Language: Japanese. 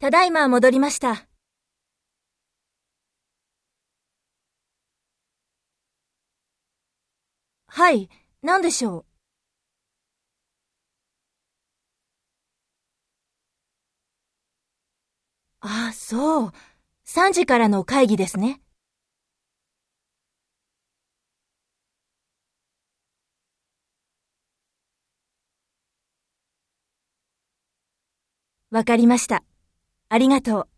ただいま戻りました。はい、何でしょう？あ、そう。3時からの会議ですね。わかりました。ありがとう。